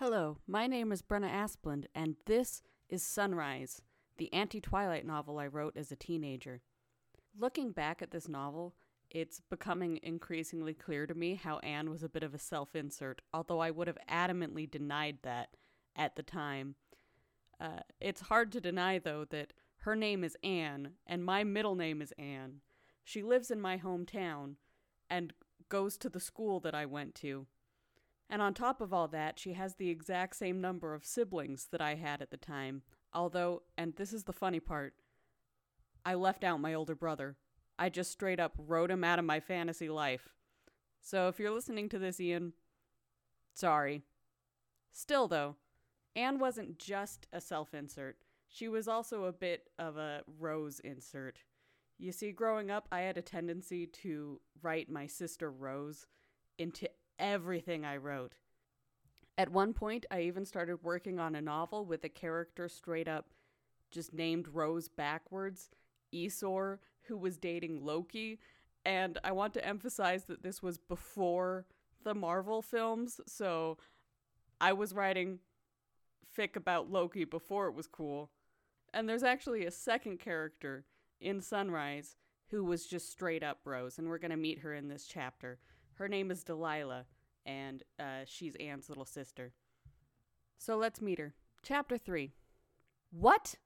Hello, my name is Brenna Asplund, and this is Sunrise, the anti Twilight novel I wrote as a teenager. Looking back at this novel, it's becoming increasingly clear to me how Anne was a bit of a self insert, although I would have adamantly denied that at the time. Uh, it's hard to deny, though, that her name is Anne, and my middle name is Anne. She lives in my hometown and goes to the school that I went to. And on top of all that, she has the exact same number of siblings that I had at the time. Although, and this is the funny part, I left out my older brother. I just straight up wrote him out of my fantasy life. So if you're listening to this, Ian, sorry. Still, though, Anne wasn't just a self insert, she was also a bit of a Rose insert. You see, growing up, I had a tendency to write my sister Rose into everything I wrote. At one point, I even started working on a novel with a character straight up just named Rose backwards, Esor, who was dating Loki. And I want to emphasize that this was before the Marvel films, so I was writing fic about Loki before it was cool. And there's actually a second character in Sunrise who was just straight up Rose, and we're going to meet her in this chapter. Her name is Delilah, and uh, she's Anne's little sister. So let's meet her. Chapter 3. What?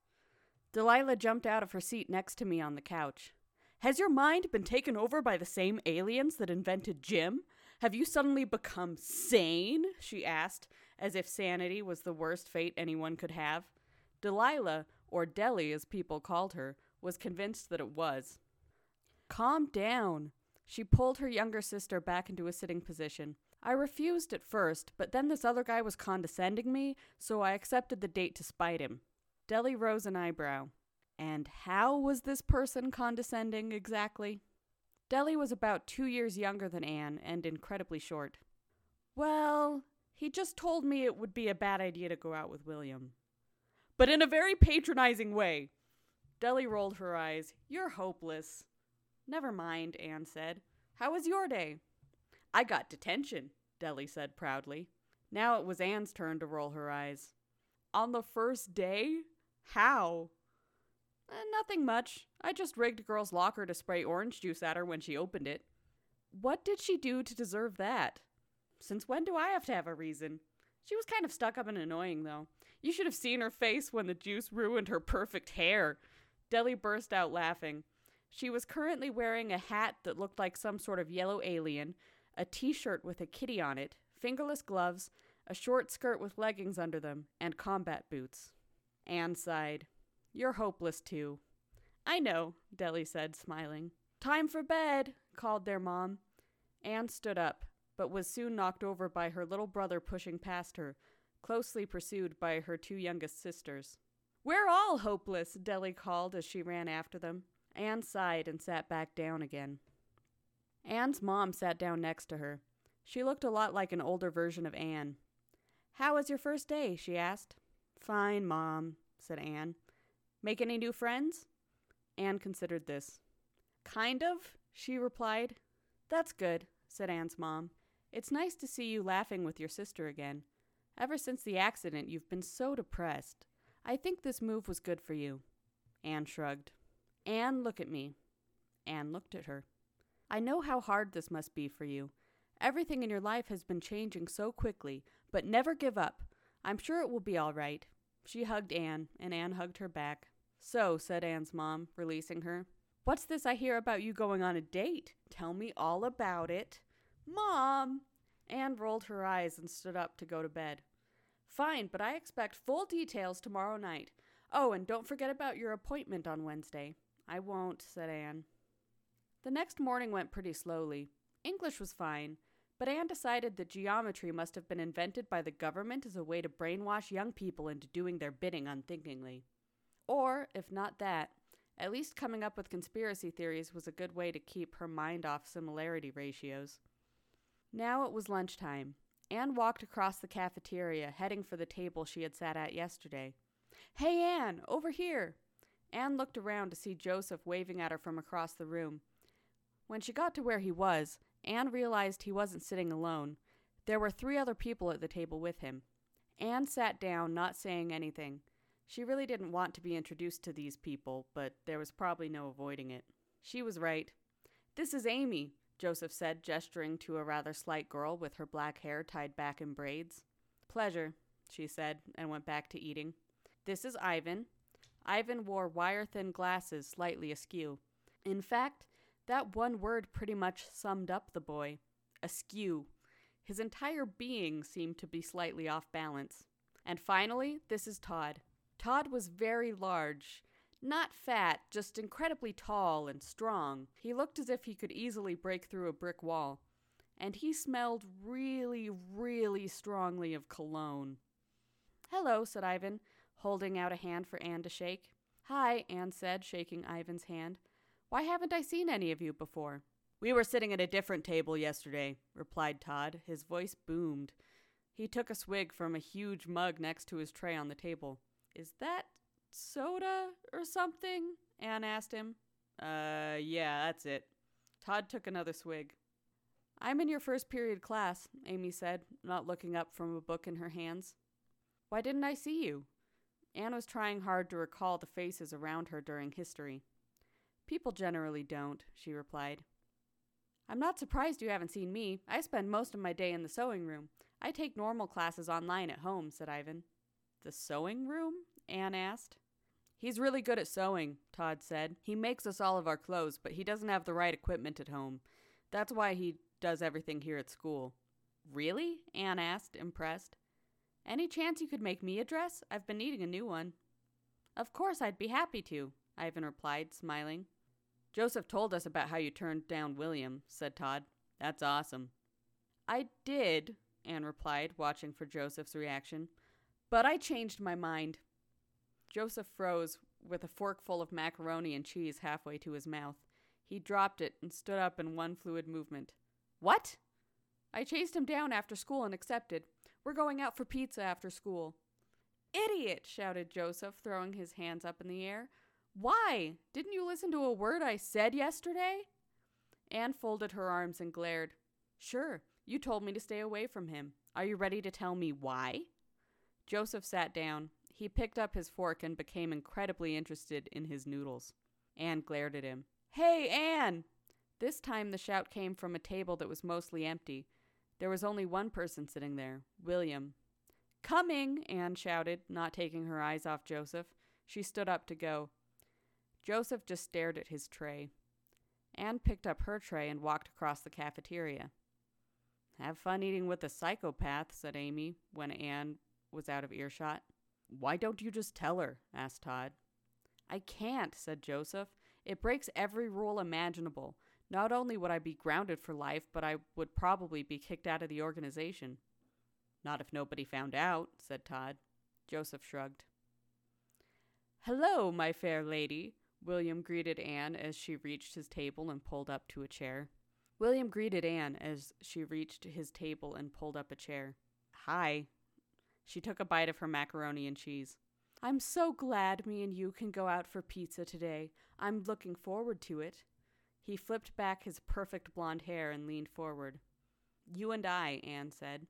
Delilah jumped out of her seat next to me on the couch. Has your mind been taken over by the same aliens that invented gym? Have you suddenly become sane? she asked, as if sanity was the worst fate anyone could have. Delilah, or Deli as people called her, was convinced that it was. Calm down. She pulled her younger sister back into a sitting position. I refused at first, but then this other guy was condescending me, so I accepted the date to spite him. Deli rose an eyebrow. And how was this person condescending exactly? Deli was about two years younger than Anne and incredibly short. Well, he just told me it would be a bad idea to go out with William. But in a very patronizing way. Deli rolled her eyes. You're hopeless. Never mind, Anne said. How was your day? I got detention, Deli said proudly. Now it was Anne's turn to roll her eyes. On the first day? How? Eh, nothing much. I just rigged a girl's locker to spray orange juice at her when she opened it. What did she do to deserve that? Since when do I have to have a reason? She was kind of stuck up and annoying, though. You should have seen her face when the juice ruined her perfect hair. Deli burst out laughing. She was currently wearing a hat that looked like some sort of yellow alien, a t shirt with a kitty on it, fingerless gloves, a short skirt with leggings under them, and combat boots. Anne sighed. You're hopeless, too. I know, Deli said, smiling. Time for bed, called their mom. Anne stood up, but was soon knocked over by her little brother pushing past her, closely pursued by her two youngest sisters. We're all hopeless, Deli called as she ran after them. Anne sighed and sat back down again. Anne's mom sat down next to her. She looked a lot like an older version of Anne. How was your first day? she asked. Fine, Mom, said Anne. Make any new friends? Anne considered this. Kind of, she replied. That's good, said Anne's mom. It's nice to see you laughing with your sister again. Ever since the accident, you've been so depressed. I think this move was good for you. Anne shrugged. Anne, look at me. Anne looked at her. I know how hard this must be for you. Everything in your life has been changing so quickly, but never give up. I'm sure it will be all right. She hugged Anne, and Anne hugged her back. So, said Anne's mom, releasing her, what's this I hear about you going on a date? Tell me all about it. Mom! Anne rolled her eyes and stood up to go to bed. Fine, but I expect full details tomorrow night. Oh, and don't forget about your appointment on Wednesday. I won't, said Anne. The next morning went pretty slowly. English was fine, but Anne decided that geometry must have been invented by the government as a way to brainwash young people into doing their bidding unthinkingly. Or, if not that, at least coming up with conspiracy theories was a good way to keep her mind off similarity ratios. Now it was lunchtime. Anne walked across the cafeteria, heading for the table she had sat at yesterday. Hey, Anne, over here! Anne looked around to see Joseph waving at her from across the room. When she got to where he was, Anne realized he wasn't sitting alone. There were three other people at the table with him. Anne sat down, not saying anything. She really didn't want to be introduced to these people, but there was probably no avoiding it. She was right. This is Amy, Joseph said, gesturing to a rather slight girl with her black hair tied back in braids. Pleasure, she said, and went back to eating. This is Ivan. Ivan wore wire thin glasses slightly askew. In fact, that one word pretty much summed up the boy askew. His entire being seemed to be slightly off balance. And finally, this is Todd. Todd was very large. Not fat, just incredibly tall and strong. He looked as if he could easily break through a brick wall. And he smelled really, really strongly of cologne. Hello, said Ivan, holding out a hand for Anne to shake. Hi, Anne said, shaking Ivan's hand. Why haven't I seen any of you before? We were sitting at a different table yesterday, replied Todd. His voice boomed. He took a swig from a huge mug next to his tray on the table. Is that soda or something? Anne asked him. Uh, yeah, that's it. Todd took another swig. I'm in your first period class, Amy said, not looking up from a book in her hands. Why didn't I see you? Anne was trying hard to recall the faces around her during history. People generally don't, she replied. I'm not surprised you haven't seen me. I spend most of my day in the sewing room. I take normal classes online at home, said Ivan. The sewing room? Anne asked. He's really good at sewing, Todd said. He makes us all of our clothes, but he doesn't have the right equipment at home. That's why he does everything here at school. Really? Anne asked, impressed. Any chance you could make me a dress? I've been needing a new one. Of course, I'd be happy to, Ivan replied, smiling. Joseph told us about how you turned down William, said Todd. That's awesome. I did, Anne replied, watching for Joseph's reaction. But I changed my mind. Joseph froze, with a fork full of macaroni and cheese halfway to his mouth. He dropped it and stood up in one fluid movement. What? I chased him down after school and accepted. We're going out for pizza after school. Idiot! shouted Joseph, throwing his hands up in the air. Why? Didn't you listen to a word I said yesterday? Anne folded her arms and glared. Sure, you told me to stay away from him. Are you ready to tell me why? Joseph sat down. He picked up his fork and became incredibly interested in his noodles. Anne glared at him. Hey, Anne! This time the shout came from a table that was mostly empty. There was only one person sitting there William. Coming! Anne shouted, not taking her eyes off Joseph. She stood up to go. Joseph just stared at his tray. Anne picked up her tray and walked across the cafeteria. Have fun eating with a psychopath, said Amy, when Anne was out of earshot. Why don't you just tell her? asked Todd. I can't, said Joseph. It breaks every rule imaginable. Not only would I be grounded for life, but I would probably be kicked out of the organization. Not if nobody found out, said Todd. Joseph shrugged. Hello, my fair lady, William greeted Anne as she reached his table and pulled up to a chair. William greeted Anne as she reached his table and pulled up a chair. Hi. She took a bite of her macaroni and cheese. I'm so glad me and you can go out for pizza today. I'm looking forward to it. He flipped back his perfect blonde hair and leaned forward. You and I, Anne said.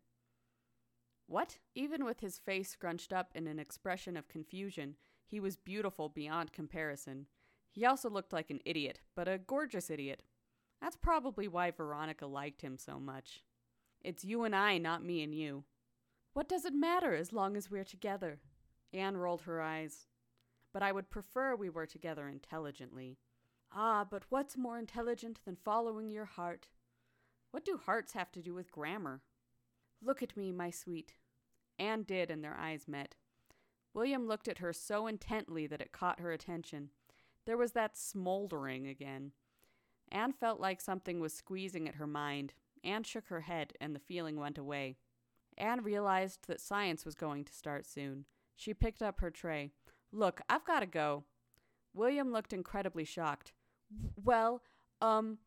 What? Even with his face scrunched up in an expression of confusion, he was beautiful beyond comparison. He also looked like an idiot, but a gorgeous idiot. That's probably why Veronica liked him so much. It's you and I, not me and you. What does it matter as long as we're together? Anne rolled her eyes. But I would prefer we were together intelligently. Ah, but what's more intelligent than following your heart? What do hearts have to do with grammar? Look at me, my sweet. Anne did, and their eyes met. William looked at her so intently that it caught her attention. There was that smoldering again. Anne felt like something was squeezing at her mind. Anne shook her head, and the feeling went away. Anne realized that science was going to start soon. She picked up her tray. Look, I've got to go. William looked incredibly shocked. Well, um,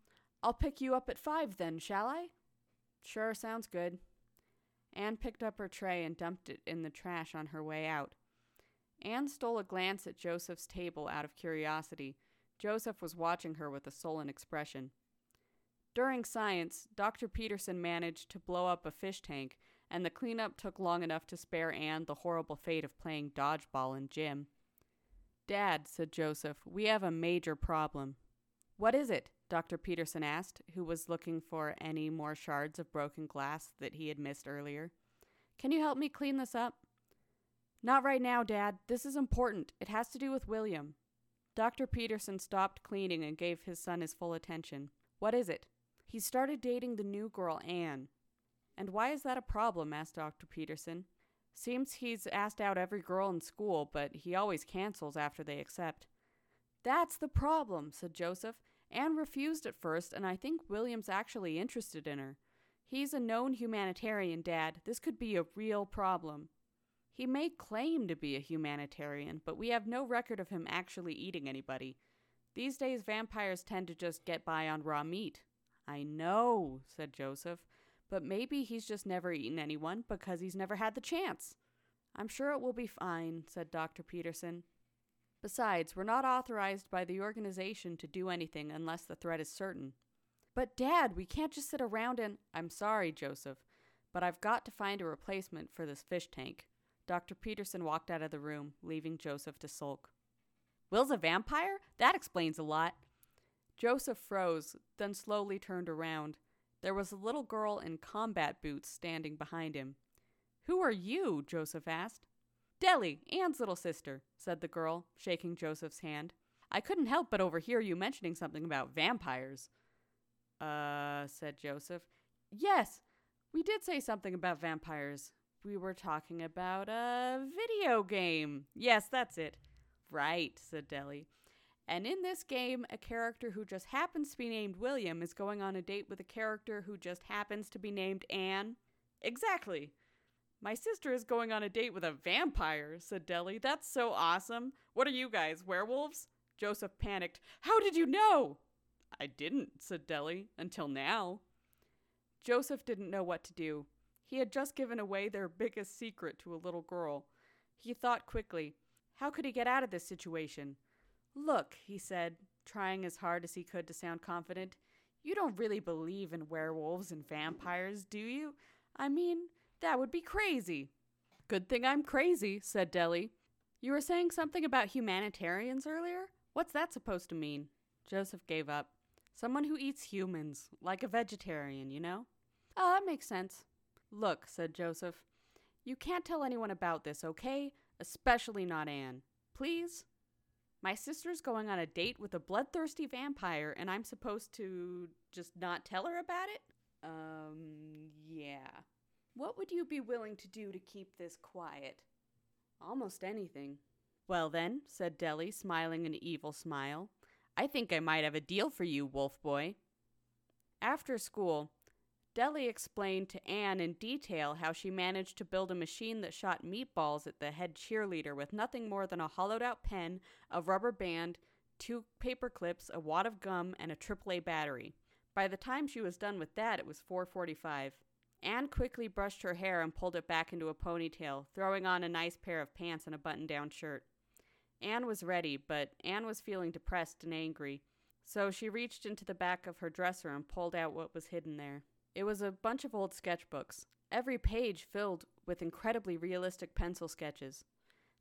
I'll pick you up at five then, shall I? Sure, sounds good. Anne picked up her tray and dumped it in the trash on her way out. Anne stole a glance at Joseph's table out of curiosity. Joseph was watching her with a sullen expression. During science, Dr. Peterson managed to blow up a fish tank, and the cleanup took long enough to spare Anne the horrible fate of playing dodgeball in gym. Dad, said Joseph, we have a major problem. What is it? Dr. Peterson asked, who was looking for any more shards of broken glass that he had missed earlier. Can you help me clean this up? Not right now, Dad. This is important. It has to do with William. Dr. Peterson stopped cleaning and gave his son his full attention. What is it? He started dating the new girl, Anne. And why is that a problem? asked Dr. Peterson. Seems he's asked out every girl in school, but he always cancels after they accept. That's the problem, said Joseph. Anne refused at first, and I think William's actually interested in her. He's a known humanitarian, Dad. This could be a real problem. He may claim to be a humanitarian, but we have no record of him actually eating anybody. These days, vampires tend to just get by on raw meat. I know, said Joseph, but maybe he's just never eaten anyone because he's never had the chance. I'm sure it will be fine, said Dr. Peterson. Besides, we're not authorized by the organization to do anything unless the threat is certain. But, Dad, we can't just sit around and. I'm sorry, Joseph, but I've got to find a replacement for this fish tank. Dr. Peterson walked out of the room, leaving Joseph to sulk. Will's a vampire? That explains a lot. Joseph froze, then slowly turned around. There was a little girl in combat boots standing behind him. Who are you? Joseph asked. Deli, Anne's little sister, said the girl, shaking Joseph's hand. I couldn't help but overhear you mentioning something about vampires. Uh, said Joseph. Yes, we did say something about vampires. We were talking about a video game. Yes, that's it. Right, said Deli. And in this game, a character who just happens to be named William is going on a date with a character who just happens to be named Anne? Exactly. My sister is going on a date with a vampire, said Deli. That's so awesome. What are you guys, werewolves? Joseph panicked. How did you know? I didn't, said Deli, until now. Joseph didn't know what to do. He had just given away their biggest secret to a little girl. He thought quickly. How could he get out of this situation? Look, he said, trying as hard as he could to sound confident, you don't really believe in werewolves and vampires, do you? I mean, that would be crazy. Good thing I'm crazy, said Deli. You were saying something about humanitarians earlier? What's that supposed to mean? Joseph gave up. Someone who eats humans, like a vegetarian, you know? Oh, that makes sense. Look, said Joseph, you can't tell anyone about this, okay? Especially not Anne. Please? My sister's going on a date with a bloodthirsty vampire, and I'm supposed to just not tell her about it? Um, yeah. What would you be willing to do to keep this quiet? Almost anything. Well, then, said Deli, smiling an evil smile, I think I might have a deal for you, Wolf Boy. After school, Deli explained to Anne in detail how she managed to build a machine that shot meatballs at the head cheerleader with nothing more than a hollowed out pen, a rubber band, two paper clips, a wad of gum, and a AAA battery. By the time she was done with that, it was 4:45. Anne quickly brushed her hair and pulled it back into a ponytail, throwing on a nice pair of pants and a button down shirt. Anne was ready, but Anne was feeling depressed and angry, so she reached into the back of her dresser and pulled out what was hidden there. It was a bunch of old sketchbooks, every page filled with incredibly realistic pencil sketches.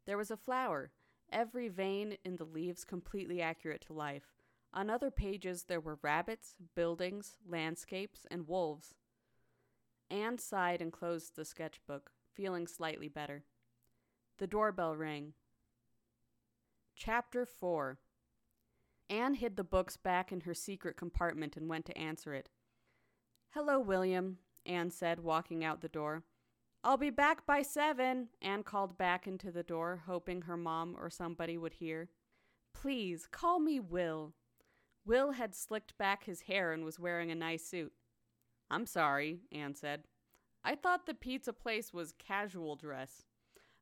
There was a flower, every vein in the leaves completely accurate to life. On other pages, there were rabbits, buildings, landscapes, and wolves. Anne sighed and closed the sketchbook, feeling slightly better. The doorbell rang. Chapter 4 Anne hid the books back in her secret compartment and went to answer it. Hello, William, Anne said, walking out the door. I'll be back by seven, Anne called back into the door, hoping her mom or somebody would hear. Please, call me Will. Will had slicked back his hair and was wearing a nice suit. I'm sorry, Anne said. I thought the pizza place was casual dress.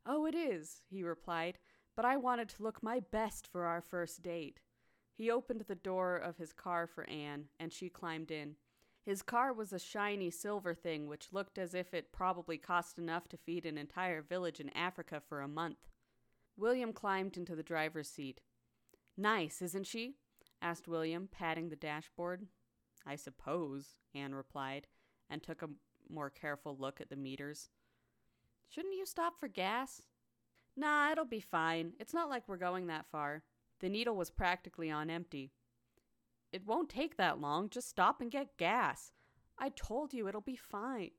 Oh, it is, he replied, but I wanted to look my best for our first date. He opened the door of his car for Anne, and she climbed in. His car was a shiny silver thing which looked as if it probably cost enough to feed an entire village in Africa for a month. William climbed into the driver's seat. Nice, isn't she? asked William, patting the dashboard. I suppose, Anne replied, and took a more careful look at the meters. Shouldn't you stop for gas? Nah, it'll be fine. It's not like we're going that far. The needle was practically on empty. It won't take that long. Just stop and get gas. I told you it'll be fine.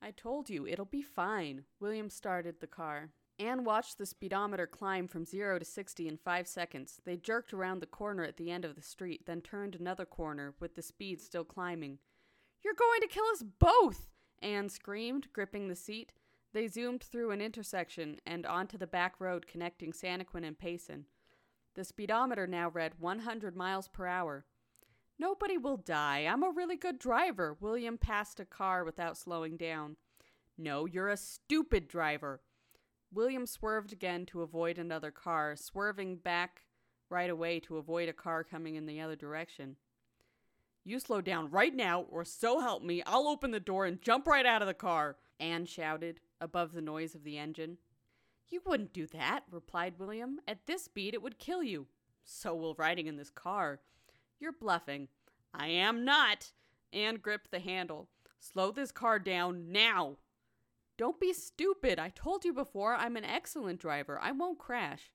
I told you it'll be fine. William started the car. Anne watched the speedometer climb from 0 to 60 in five seconds. They jerked around the corner at the end of the street, then turned another corner, with the speed still climbing. You're going to kill us both! Anne screamed, gripping the seat. They zoomed through an intersection and onto the back road connecting Santaquin and Payson. The speedometer now read 100 miles per hour. Nobody will die. I'm a really good driver. William passed a car without slowing down. No, you're a stupid driver. William swerved again to avoid another car, swerving back right away to avoid a car coming in the other direction. You slow down right now, or so help me, I'll open the door and jump right out of the car, Anne shouted above the noise of the engine. You wouldn't do that, replied William. At this speed, it would kill you. So will riding in this car. You're bluffing. I am not. Anne gripped the handle. Slow this car down now. Don't be stupid. I told you before I'm an excellent driver. I won't crash.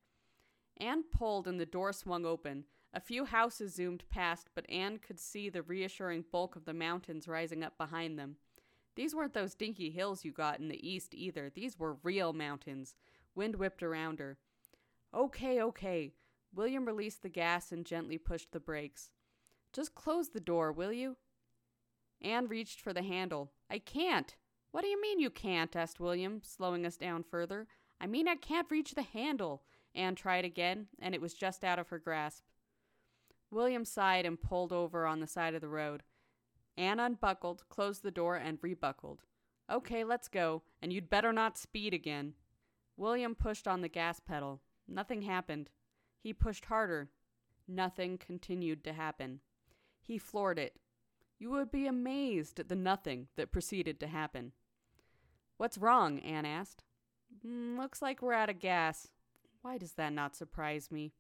Anne pulled and the door swung open. A few houses zoomed past, but Anne could see the reassuring bulk of the mountains rising up behind them. These weren't those dinky hills you got in the east either. These were real mountains. Wind whipped around her. Okay, okay. William released the gas and gently pushed the brakes. Just close the door, will you? Anne reached for the handle. I can't. What do you mean you can't? asked William, slowing us down further. I mean I can't reach the handle. Anne tried again, and it was just out of her grasp. William sighed and pulled over on the side of the road. Anne unbuckled, closed the door, and rebuckled. Okay, let's go, and you'd better not speed again. William pushed on the gas pedal. Nothing happened. He pushed harder. Nothing continued to happen. He floored it. You would be amazed at the nothing that proceeded to happen. What's wrong? Anne asked. Mm, looks like we're out of gas. Why does that not surprise me?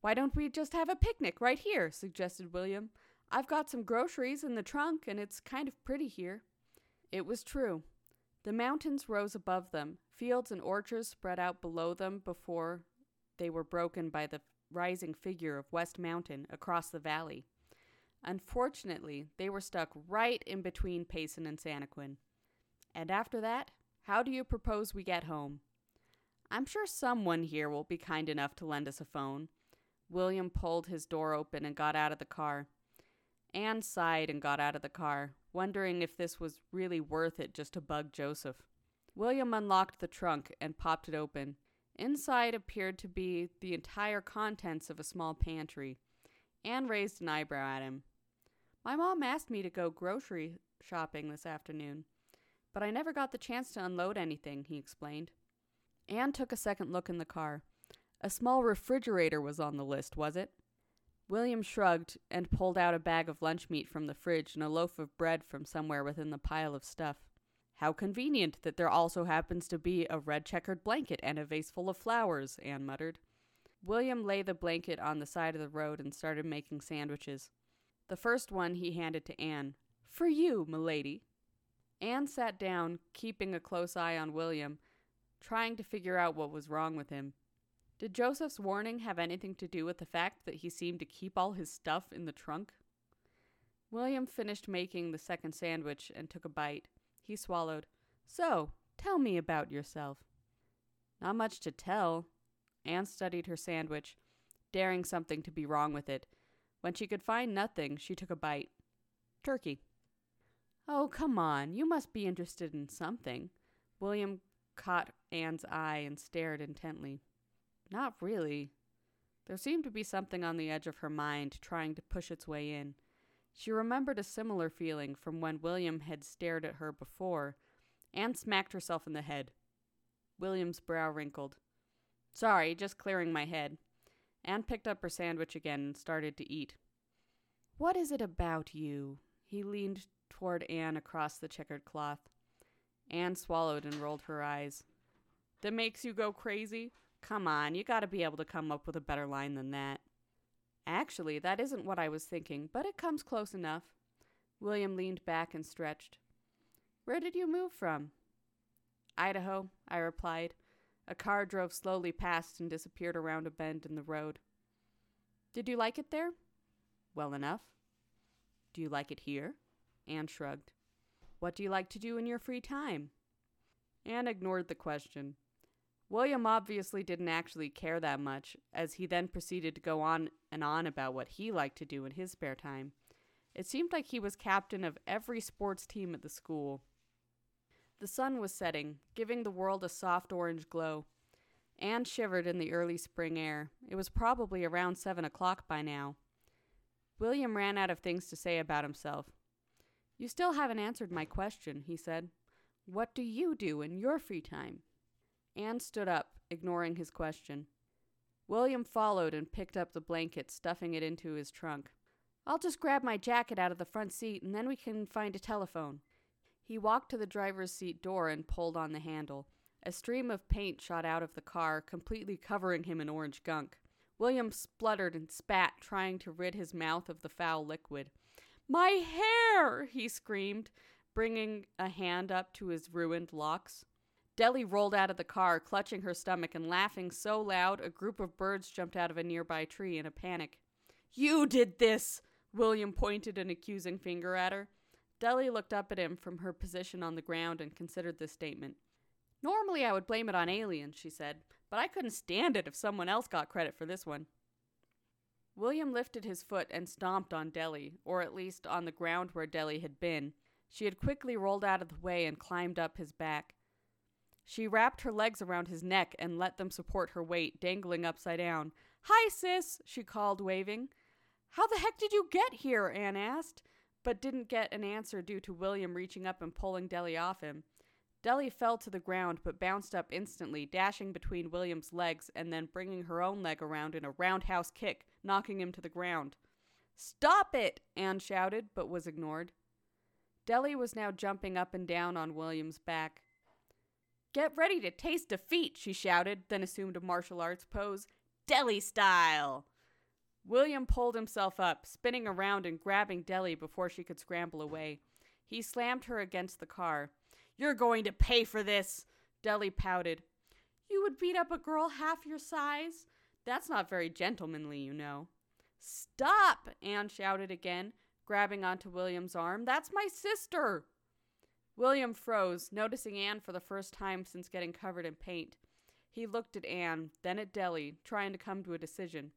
Why don't we just have a picnic right here? suggested William. I've got some groceries in the trunk, and it's kind of pretty here. It was true. The mountains rose above them, fields and orchards spread out below them before they were broken by the rising figure of West Mountain across the valley. Unfortunately, they were stuck right in between Payson and Santaquin. And after that, how do you propose we get home? I'm sure someone here will be kind enough to lend us a phone. William pulled his door open and got out of the car. Anne sighed and got out of the car, wondering if this was really worth it just to bug Joseph. William unlocked the trunk and popped it open. Inside appeared to be the entire contents of a small pantry. Anne raised an eyebrow at him. My mom asked me to go grocery shopping this afternoon, but I never got the chance to unload anything, he explained. Anne took a second look in the car. A small refrigerator was on the list, was it? William shrugged and pulled out a bag of lunch meat from the fridge and a loaf of bread from somewhere within the pile of stuff. How convenient that there also happens to be a red checkered blanket and a vase full of flowers, Anne muttered. William lay the blanket on the side of the road and started making sandwiches. The first one he handed to Anne. For you, m'lady. Anne sat down, keeping a close eye on William, trying to figure out what was wrong with him. Did Joseph's warning have anything to do with the fact that he seemed to keep all his stuff in the trunk? William finished making the second sandwich and took a bite. He swallowed. So, tell me about yourself. Not much to tell. Anne studied her sandwich, daring something to be wrong with it. When she could find nothing, she took a bite. Turkey. Oh, come on. You must be interested in something. William caught Anne's eye and stared intently. Not really. There seemed to be something on the edge of her mind trying to push its way in. She remembered a similar feeling from when William had stared at her before. Anne smacked herself in the head. William's brow wrinkled. Sorry, just clearing my head. Anne picked up her sandwich again and started to eat. What is it about you? He leaned toward Anne across the checkered cloth. Anne swallowed and rolled her eyes. That makes you go crazy? Come on, you gotta be able to come up with a better line than that. Actually, that isn't what I was thinking, but it comes close enough. William leaned back and stretched. Where did you move from? Idaho, I replied. A car drove slowly past and disappeared around a bend in the road. Did you like it there? Well enough. Do you like it here? Anne shrugged. What do you like to do in your free time? Anne ignored the question. William obviously didn't actually care that much, as he then proceeded to go on and on about what he liked to do in his spare time. It seemed like he was captain of every sports team at the school. The sun was setting, giving the world a soft orange glow. Anne shivered in the early spring air. It was probably around seven o'clock by now. William ran out of things to say about himself. You still haven't answered my question, he said. What do you do in your free time? Anne stood up, ignoring his question. William followed and picked up the blanket, stuffing it into his trunk. I'll just grab my jacket out of the front seat and then we can find a telephone. He walked to the driver's seat door and pulled on the handle. A stream of paint shot out of the car, completely covering him in orange gunk. William spluttered and spat, trying to rid his mouth of the foul liquid. My hair! he screamed, bringing a hand up to his ruined locks. Deli rolled out of the car, clutching her stomach and laughing so loud a group of birds jumped out of a nearby tree in a panic. You did this! William pointed an accusing finger at her. Deli looked up at him from her position on the ground and considered this statement. Normally I would blame it on aliens, she said, but I couldn't stand it if someone else got credit for this one. William lifted his foot and stomped on Deli, or at least on the ground where Deli had been. She had quickly rolled out of the way and climbed up his back. She wrapped her legs around his neck and let them support her weight, dangling upside down. Hi, sis, she called, waving. How the heck did you get here? Anne asked, but didn't get an answer due to William reaching up and pulling Deli off him. Deli fell to the ground but bounced up instantly, dashing between William's legs and then bringing her own leg around in a roundhouse kick, knocking him to the ground. Stop it! Anne shouted, but was ignored. Deli was now jumping up and down on William's back. Get ready to taste defeat, she shouted, then assumed a martial arts pose. Deli style! William pulled himself up, spinning around and grabbing Deli before she could scramble away. He slammed her against the car. You're going to pay for this! Deli pouted. You would beat up a girl half your size? That's not very gentlemanly, you know. Stop! Anne shouted again, grabbing onto William's arm. That's my sister! William froze, noticing Anne for the first time since getting covered in paint. He looked at Anne, then at Deli, trying to come to a decision.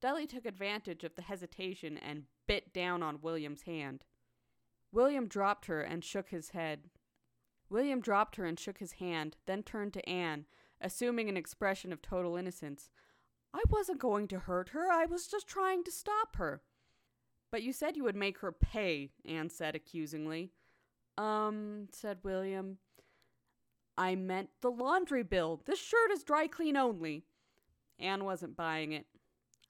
Deli took advantage of the hesitation and bit down on William's hand. William dropped her and shook his head. William dropped her and shook his hand, then turned to Anne, assuming an expression of total innocence. I wasn't going to hurt her, I was just trying to stop her. But you said you would make her pay, Anne said accusingly. Um, said William. I meant the laundry bill. This shirt is dry clean only. Anne wasn't buying it.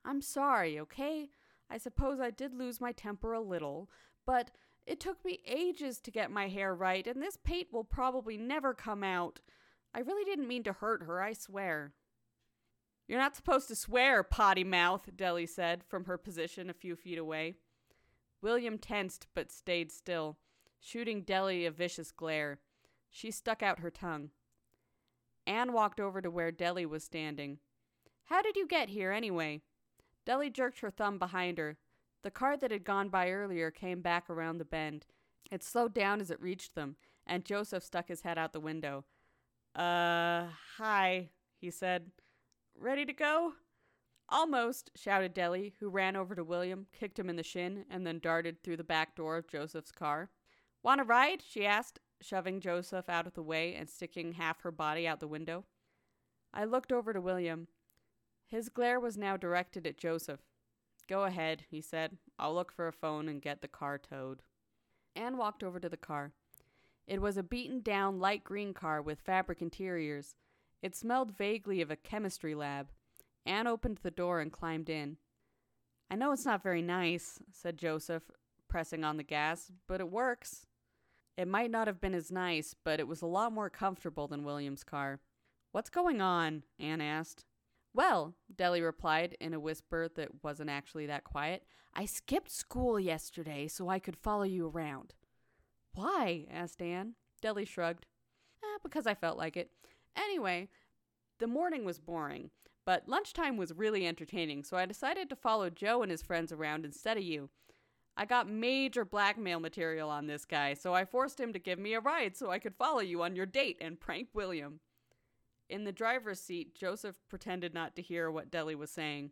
I'm sorry, okay? I suppose I did lose my temper a little, but it took me ages to get my hair right, and this paint will probably never come out. I really didn't mean to hurt her, I swear. You're not supposed to swear, potty mouth, Deli said from her position a few feet away. William tensed but stayed still, shooting Deli a vicious glare. She stuck out her tongue. Anne walked over to where Deli was standing. How did you get here, anyway? Deli jerked her thumb behind her. The car that had gone by earlier came back around the bend. It slowed down as it reached them, and Joseph stuck his head out the window. Uh, hi, he said. Ready to go? Almost, shouted Deli, who ran over to William, kicked him in the shin, and then darted through the back door of Joseph's car. Want a ride? she asked, shoving Joseph out of the way and sticking half her body out the window. I looked over to William. His glare was now directed at Joseph. Go ahead, he said. I'll look for a phone and get the car towed. Anne walked over to the car. It was a beaten down light green car with fabric interiors. It smelled vaguely of a chemistry lab. Anne opened the door and climbed in. I know it's not very nice, said Joseph, pressing on the gas, but it works. It might not have been as nice, but it was a lot more comfortable than William's car. What's going on? Anne asked. Well, Deli replied in a whisper that wasn't actually that quiet, I skipped school yesterday so I could follow you around. Why? asked Anne. Deli shrugged. Eh, because I felt like it. Anyway, the morning was boring, but lunchtime was really entertaining, so I decided to follow Joe and his friends around instead of you. I got major blackmail material on this guy, so I forced him to give me a ride so I could follow you on your date and prank William. In the driver's seat, Joseph pretended not to hear what Deli was saying.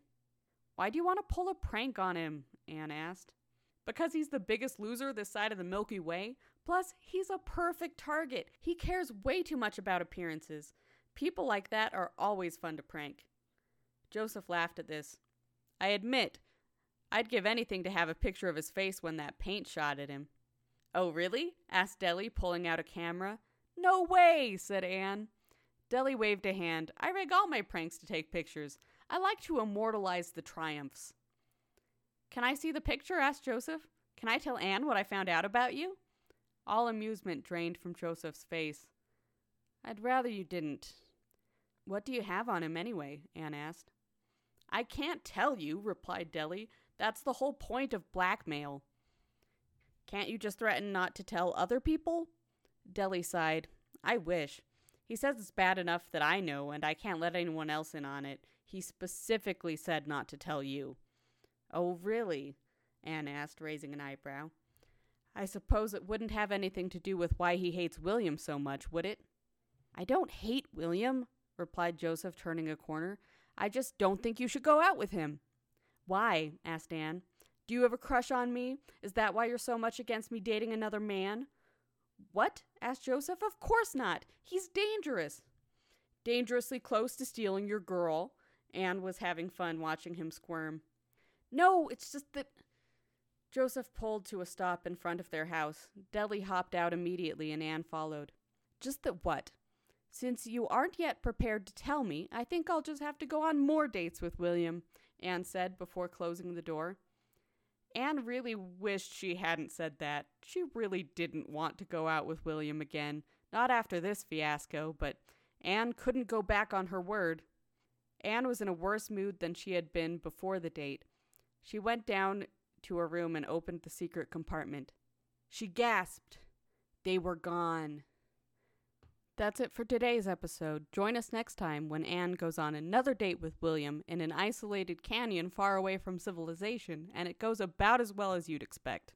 Why do you want to pull a prank on him? Anne asked. Because he's the biggest loser this side of the Milky Way? Plus, he's a perfect target. He cares way too much about appearances. People like that are always fun to prank. Joseph laughed at this. I admit, I'd give anything to have a picture of his face when that paint shot at him. Oh, really? asked Deli, pulling out a camera. No way, said Anne. Deli waved a hand. I rig all my pranks to take pictures. I like to immortalize the triumphs. Can I see the picture? asked Joseph. Can I tell Anne what I found out about you? All amusement drained from Joseph's face. I'd rather you didn't. What do you have on him anyway? Anne asked. I can't tell you, replied Deli. That's the whole point of blackmail. Can't you just threaten not to tell other people? Deli sighed. I wish. He says it's bad enough that I know, and I can't let anyone else in on it. He specifically said not to tell you. Oh, really? Anne asked, raising an eyebrow. I suppose it wouldn't have anything to do with why he hates William so much, would it? I don't hate William, replied Joseph, turning a corner. I just don't think you should go out with him. Why? asked Anne. Do you have a crush on me? Is that why you're so much against me dating another man? What? asked Joseph. Of course not. He's dangerous. Dangerously close to stealing your girl. Anne was having fun watching him squirm. No, it's just that. Joseph pulled to a stop in front of their house. Deli hopped out immediately and Anne followed. Just that what? Since you aren't yet prepared to tell me, I think I'll just have to go on more dates with William, Anne said before closing the door. Anne really wished she hadn't said that. She really didn't want to go out with William again. Not after this fiasco, but Anne couldn't go back on her word. Anne was in a worse mood than she had been before the date. She went down to her room and opened the secret compartment. She gasped. They were gone. That's it for today's episode. Join us next time when Anne goes on another date with William in an isolated canyon far away from civilization, and it goes about as well as you'd expect.